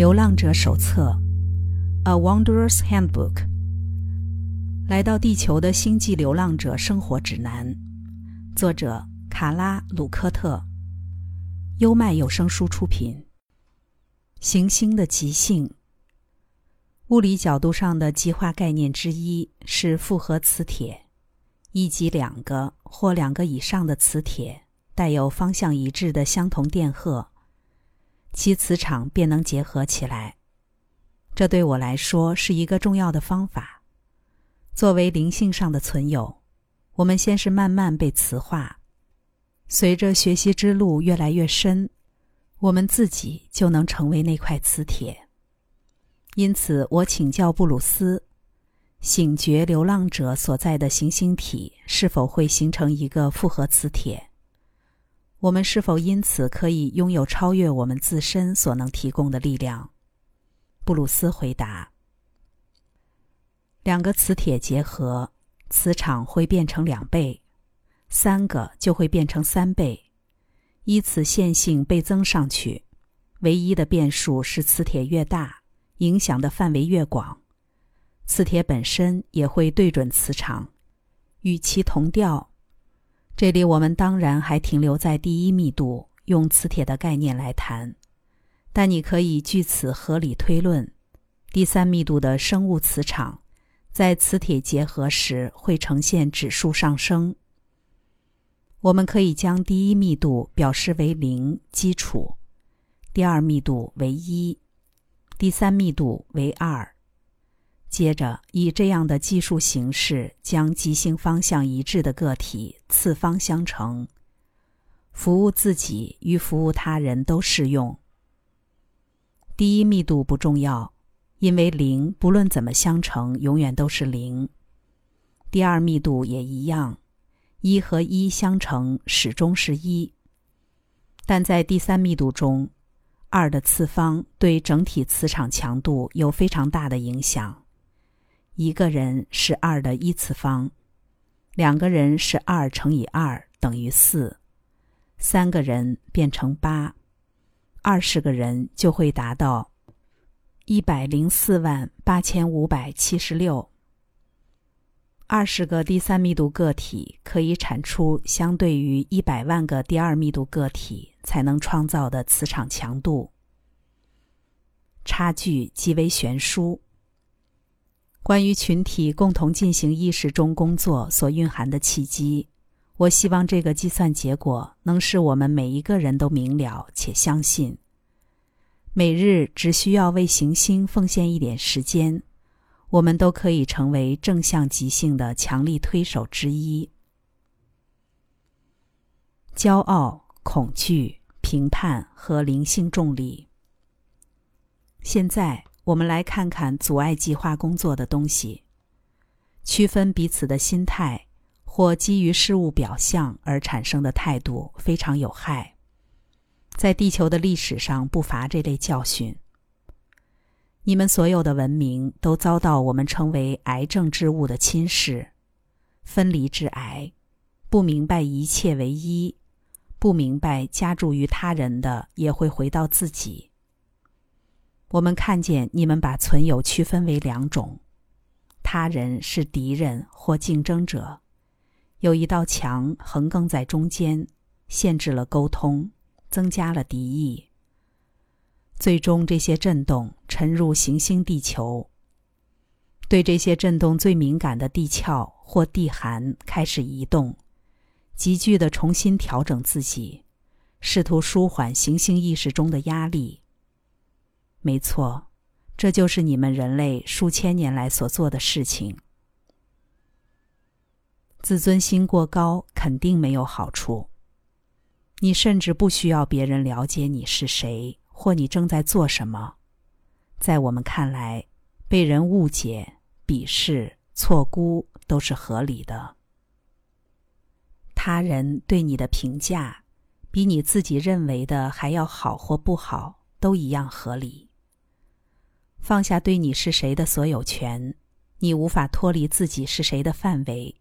流浪者手册，《A Wanderer's Handbook》。来到地球的星际流浪者生活指南，作者卡拉·鲁科特，优麦有声书出品。行星的极性，物理角度上的极化概念之一是复合磁铁，一级两个或两个以上的磁铁带有方向一致的相同电荷。其磁场便能结合起来，这对我来说是一个重要的方法。作为灵性上的存有，我们先是慢慢被磁化，随着学习之路越来越深，我们自己就能成为那块磁铁。因此，我请教布鲁斯：醒觉流浪者所在的行星体是否会形成一个复合磁铁？我们是否因此可以拥有超越我们自身所能提供的力量？布鲁斯回答：“两个磁铁结合，磁场会变成两倍；三个就会变成三倍，依此线性倍增上去。唯一的变数是磁铁越大，影响的范围越广，磁铁本身也会对准磁场，与其同调。”这里我们当然还停留在第一密度用磁铁的概念来谈，但你可以据此合理推论，第三密度的生物磁场在磁铁结合时会呈现指数上升。我们可以将第一密度表示为零基础，第二密度为一，第三密度为二。接着，以这样的计数形式，将极性方向一致的个体次方相乘，服务自己与服务他人都适用。第一密度不重要，因为零不论怎么相乘，永远都是零。第二密度也一样，一和一相乘始终是一。但在第三密度中，二的次方对整体磁场强度有非常大的影响。一个人是二的一次方，两个人是二乘以二等于四，三个人变成八，二十个人就会达到一百零四万八千五百七十六。二十个第三密度个体可以产出相对于一百万个第二密度个体才能创造的磁场强度，差距极为悬殊。关于群体共同进行意识中工作所蕴含的契机，我希望这个计算结果能使我们每一个人都明了且相信。每日只需要为行星奉献一点时间，我们都可以成为正向极性的强力推手之一。骄傲、恐惧、评判和灵性重力。现在。我们来看看阻碍计划工作的东西。区分彼此的心态或基于事物表象而产生的态度非常有害。在地球的历史上不乏这类教训。你们所有的文明都遭到我们称为癌症之物的侵蚀，分离致癌，不明白一切为一，不明白加注于他人的也会回到自己。我们看见你们把存有区分为两种：他人是敌人或竞争者，有一道墙横亘在中间，限制了沟通，增加了敌意。最终，这些震动沉入行星地球。对这些震动最敏感的地壳或地寒开始移动，急剧的重新调整自己，试图舒缓行星意识中的压力。没错，这就是你们人类数千年来所做的事情。自尊心过高肯定没有好处。你甚至不需要别人了解你是谁或你正在做什么。在我们看来，被人误解、鄙视、错估都是合理的。他人对你的评价，比你自己认为的还要好或不好，都一样合理。放下对你是谁的所有权，你无法脱离自己是谁的范围，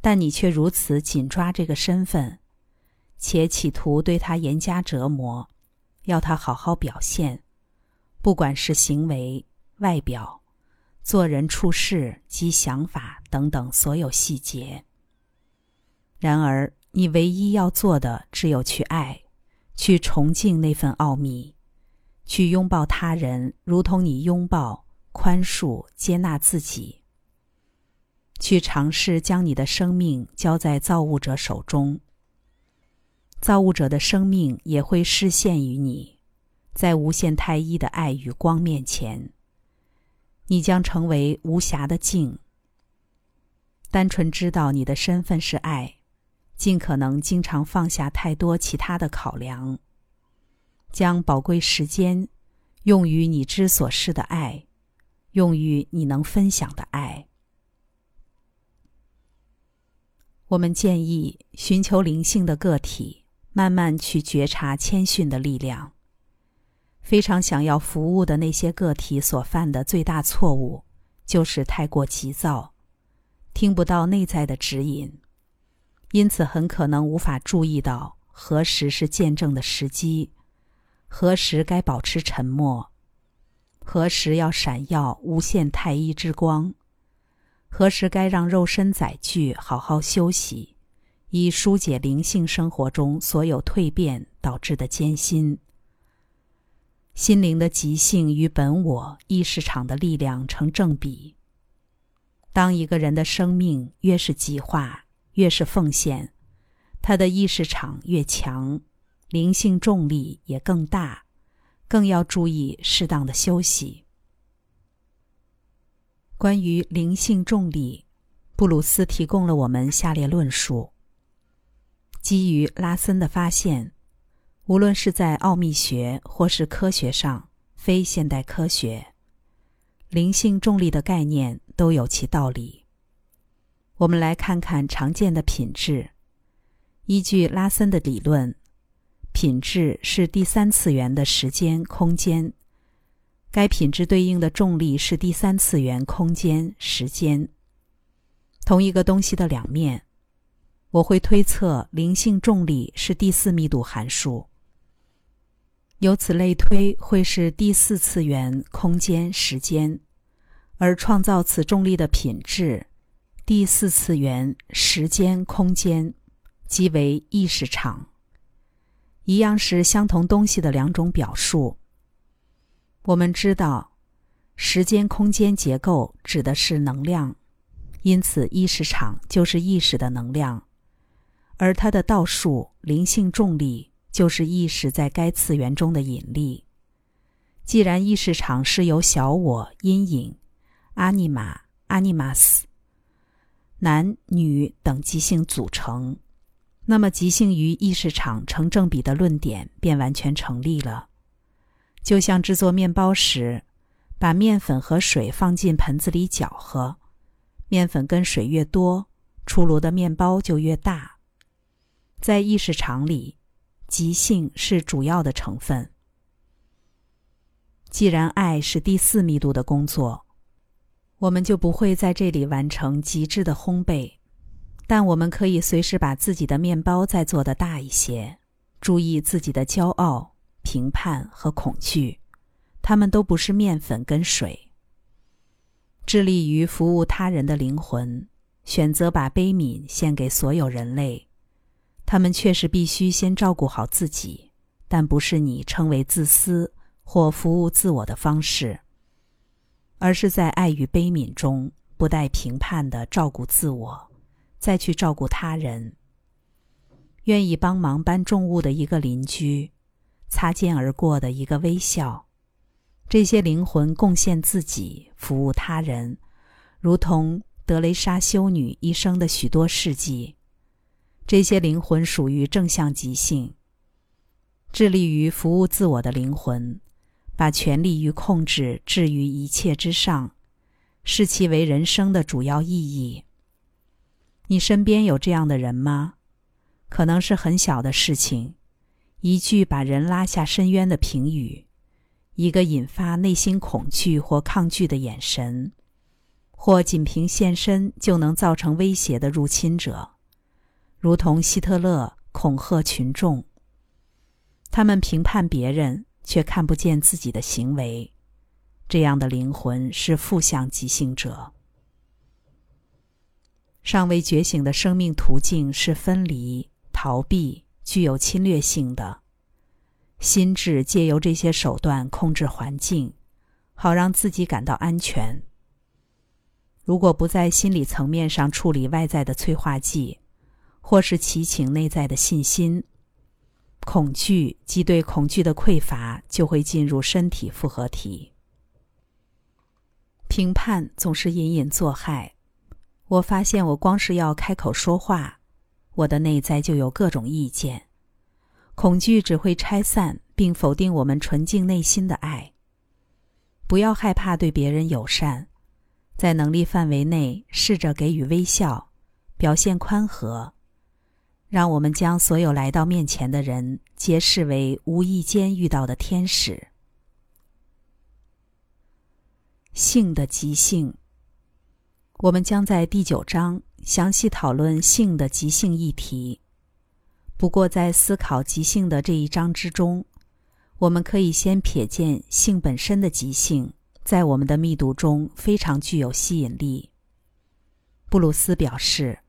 但你却如此紧抓这个身份，且企图对他严加折磨，要他好好表现，不管是行为、外表、做人处事及想法等等所有细节。然而，你唯一要做的只有去爱，去崇敬那份奥秘，去拥抱他人，如同你拥抱、宽恕、接纳自己。去尝试将你的生命交在造物者手中。造物者的生命也会实现于你，在无限太一的爱与光面前，你将成为无瑕的镜。单纯知道你的身份是爱，尽可能经常放下太多其他的考量，将宝贵时间用于你之所示的爱，用于你能分享的爱。我们建议寻求灵性的个体，慢慢去觉察谦逊的力量。非常想要服务的那些个体所犯的最大错误，就是太过急躁，听不到内在的指引，因此很可能无法注意到何时是见证的时机，何时该保持沉默，何时要闪耀无限太一之光。何时该让肉身载具好好休息，以疏解灵性生活中所有蜕变导致的艰辛？心灵的极性与本我意识场的力量成正比。当一个人的生命越是极化，越是奉献，他的意识场越强，灵性重力也更大，更要注意适当的休息。关于灵性重力，布鲁斯提供了我们下列论述：基于拉森的发现，无论是在奥秘学或是科学上，非现代科学，灵性重力的概念都有其道理。我们来看看常见的品质。依据拉森的理论，品质是第三次元的时间空间。该品质对应的重力是第三次元空间时间，同一个东西的两面。我会推测灵性重力是第四密度函数，由此类推会是第四次元空间时间，而创造此重力的品质，第四次元时间空间，即为意识场。一样是相同东西的两种表述。我们知道，时间空间结构指的是能量，因此意识场就是意识的能量，而它的倒数灵性重力就是意识在该次元中的引力。既然意识场是由小我、阴影、阿尼玛、阿尼玛斯、男女等即性组成，那么极性与意识场成正比的论点便完全成立了。就像制作面包时，把面粉和水放进盆子里搅和，面粉跟水越多，出炉的面包就越大。在意识场里，极性是主要的成分。既然爱是第四密度的工作，我们就不会在这里完成极致的烘焙，但我们可以随时把自己的面包再做的大一些，注意自己的骄傲。评判和恐惧，他们都不是面粉跟水。致力于服务他人的灵魂，选择把悲悯献给所有人类。他们确实必须先照顾好自己，但不是你称为自私或服务自我的方式，而是在爱与悲悯中不带评判的照顾自我，再去照顾他人。愿意帮忙搬重物的一个邻居。擦肩而过的一个微笑，这些灵魂贡献自己，服务他人，如同德雷莎修女一生的许多事迹。这些灵魂属于正向极性，致力于服务自我的灵魂，把权力与控制置于一切之上，视其为人生的主要意义。你身边有这样的人吗？可能是很小的事情。一句把人拉下深渊的评语，一个引发内心恐惧或抗拒的眼神，或仅凭现身就能造成威胁的入侵者，如同希特勒恐吓群众。他们评判别人，却看不见自己的行为，这样的灵魂是负向即性者。尚未觉醒的生命途径是分离、逃避，具有侵略性的。心智借由这些手段控制环境，好让自己感到安全。如果不在心理层面上处理外在的催化剂，或是祈请内在的信心，恐惧及对恐惧的匮乏就会进入身体复合体。评判总是隐隐作害。我发现，我光是要开口说话，我的内在就有各种意见。恐惧只会拆散并否定我们纯净内心的爱。不要害怕对别人友善，在能力范围内试着给予微笑，表现宽和。让我们将所有来到面前的人皆视为无意间遇到的天使。性的即兴。我们将在第九章详细讨论性的即兴议题。不过，在思考即兴的这一章之中，我们可以先瞥见性本身的即兴，在我们的密度中非常具有吸引力。布鲁斯表示：“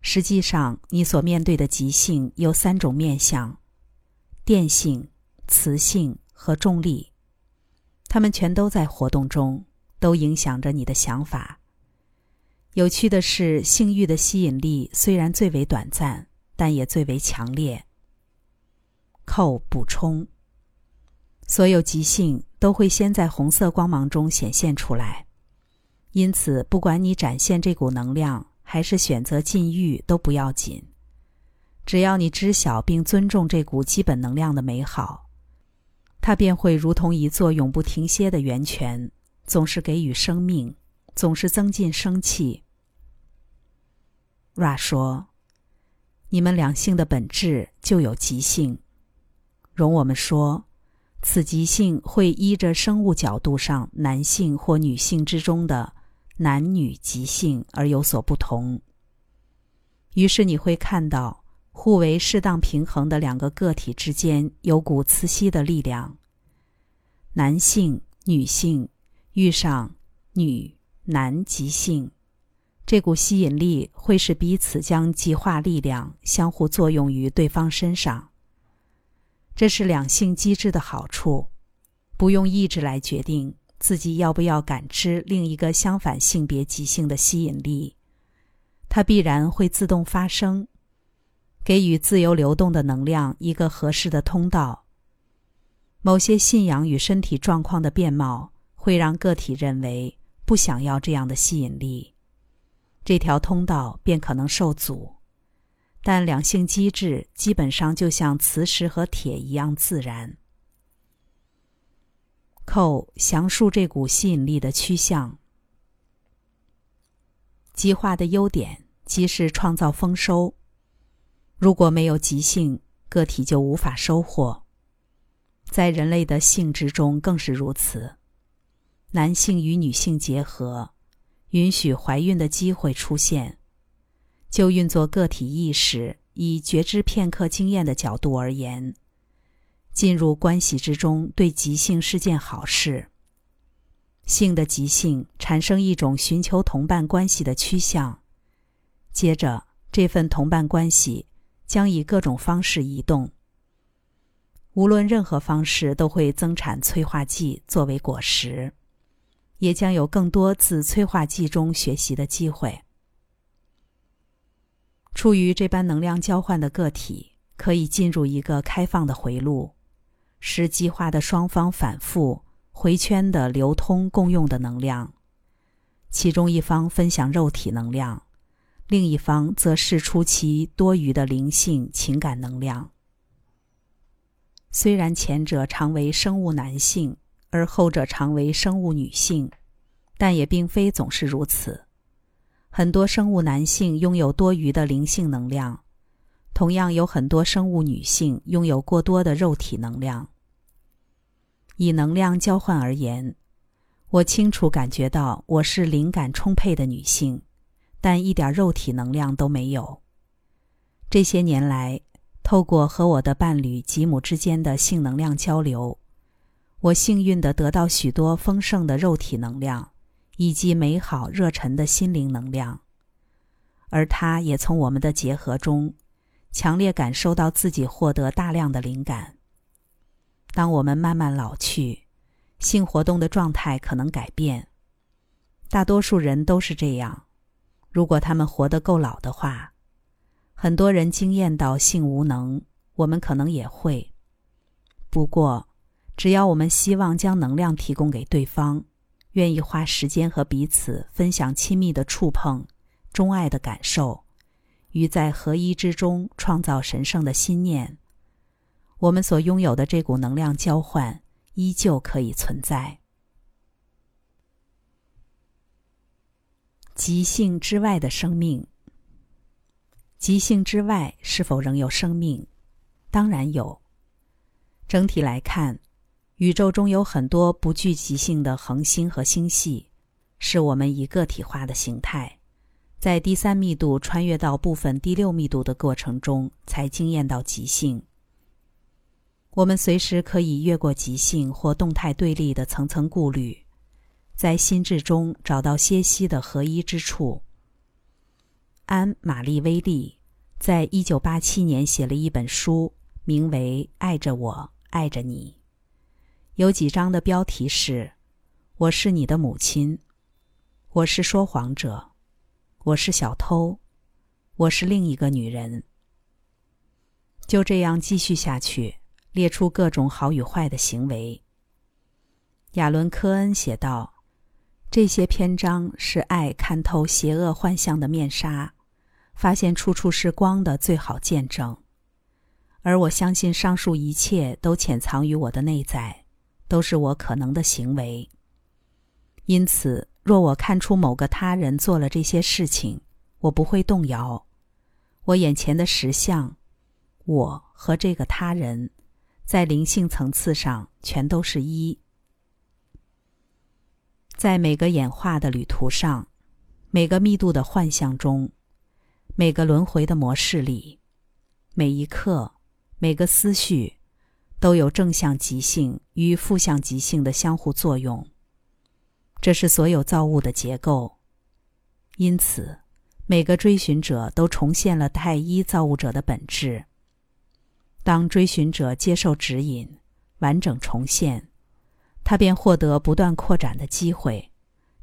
实际上，你所面对的即兴有三种面相：电性、磁性和重力，它们全都在活动中。”都影响着你的想法。有趣的是，性欲的吸引力虽然最为短暂，但也最为强烈。寇补充：所有即兴都会先在红色光芒中显现出来，因此，不管你展现这股能量，还是选择禁欲，都不要紧。只要你知晓并尊重这股基本能量的美好，它便会如同一座永不停歇的源泉。总是给予生命，总是增进生气。Ra 说：“你们两性的本质就有极性。容我们说，此极性会依着生物角度上男性或女性之中的男女极性而有所不同。于是你会看到，互为适当平衡的两个个体之间有股磁吸的力量。男性、女性。”遇上女男极性，这股吸引力会使彼此将极化力量相互作用于对方身上。这是两性机制的好处，不用意志来决定自己要不要感知另一个相反性别极性的吸引力，它必然会自动发生，给予自由流动的能量一个合适的通道。某些信仰与身体状况的变貌。会让个体认为不想要这样的吸引力，这条通道便可能受阻。但两性机制基本上就像磁石和铁一样自然。寇详述这股吸引力的趋向。极化的优点即是创造丰收。如果没有极性，个体就无法收获。在人类的性质中更是如此。男性与女性结合，允许怀孕的机会出现。就运作个体意识，以觉知片刻经验的角度而言，进入关系之中对即性是件好事。性的即性产生一种寻求同伴关系的趋向，接着这份同伴关系将以各种方式移动。无论任何方式都会增产催化剂作为果实。也将有更多自催化剂中学习的机会。处于这般能量交换的个体，可以进入一个开放的回路，使激化的双方反复回圈的流通共用的能量。其中一方分享肉体能量，另一方则释出其多余的灵性情感能量。虽然前者常为生物男性。而后者常为生物女性，但也并非总是如此。很多生物男性拥有多余的灵性能量，同样有很多生物女性拥有过多的肉体能量。以能量交换而言，我清楚感觉到我是灵感充沛的女性，但一点肉体能量都没有。这些年来。透过和我的伴侣吉姆之间的性能量交流，我幸运地得到许多丰盛的肉体能量，以及美好热忱的心灵能量。而他也从我们的结合中，强烈感受到自己获得大量的灵感。当我们慢慢老去，性活动的状态可能改变。大多数人都是这样。如果他们活得够老的话，很多人经验到性无能，我们可能也会。不过，只要我们希望将能量提供给对方，愿意花时间和彼此分享亲密的触碰、钟爱的感受，与在合一之中创造神圣的心念，我们所拥有的这股能量交换依旧可以存在。极性之外的生命，极性之外是否仍有生命？当然有。整体来看，宇宙中有很多不具极性的恒星和星系，是我们以个体化的形态，在第三密度穿越到部分第六密度的过程中，才惊艳到极性。我们随时可以越过极性或动态对立的层层顾虑。在心智中找到歇息的合一之处。安·玛丽·威利在一九八七年写了一本书，名为《爱着我，爱着你》，有几章的标题是：“我是你的母亲，我是说谎者，我是小偷，我是另一个女人。”就这样继续下去，列出各种好与坏的行为。亚伦·科恩写道。这些篇章是爱看透邪恶幻象的面纱，发现处处是光的最好见证。而我相信上述一切都潜藏于我的内在，都是我可能的行为。因此，若我看出某个他人做了这些事情，我不会动摇。我眼前的实相，我和这个他人，在灵性层次上全都是一。在每个演化的旅途上，每个密度的幻象中，每个轮回的模式里，每一刻，每个思绪，都有正向极性与负向极性的相互作用。这是所有造物的结构。因此，每个追寻者都重现了太一造物者的本质。当追寻者接受指引，完整重现。他便获得不断扩展的机会，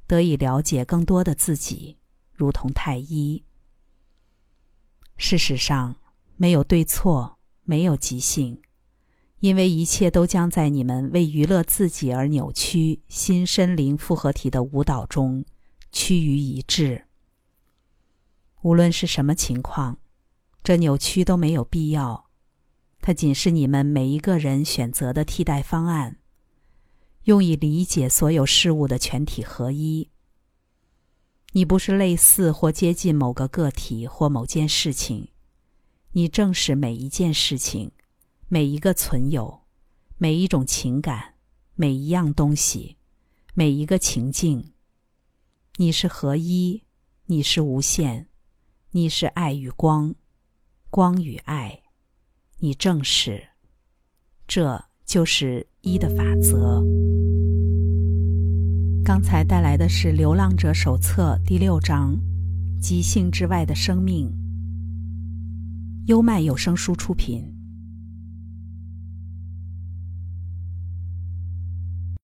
得以了解更多的自己，如同太一。事实上，没有对错，没有即兴，因为一切都将在你们为娱乐自己而扭曲心身灵复合体的舞蹈中趋于一致。无论是什么情况，这扭曲都没有必要，它仅是你们每一个人选择的替代方案。用以理解所有事物的全体合一。你不是类似或接近某个个体或某件事情，你正是每一件事情，每一个存有，每一种情感，每一样东西，每一个情境。你是合一，你是无限，你是爱与光，光与爱，你正是，这就是一的法则。刚才带来的是《流浪者手册》第六章“即兴之外的生命”。优麦有声书出品。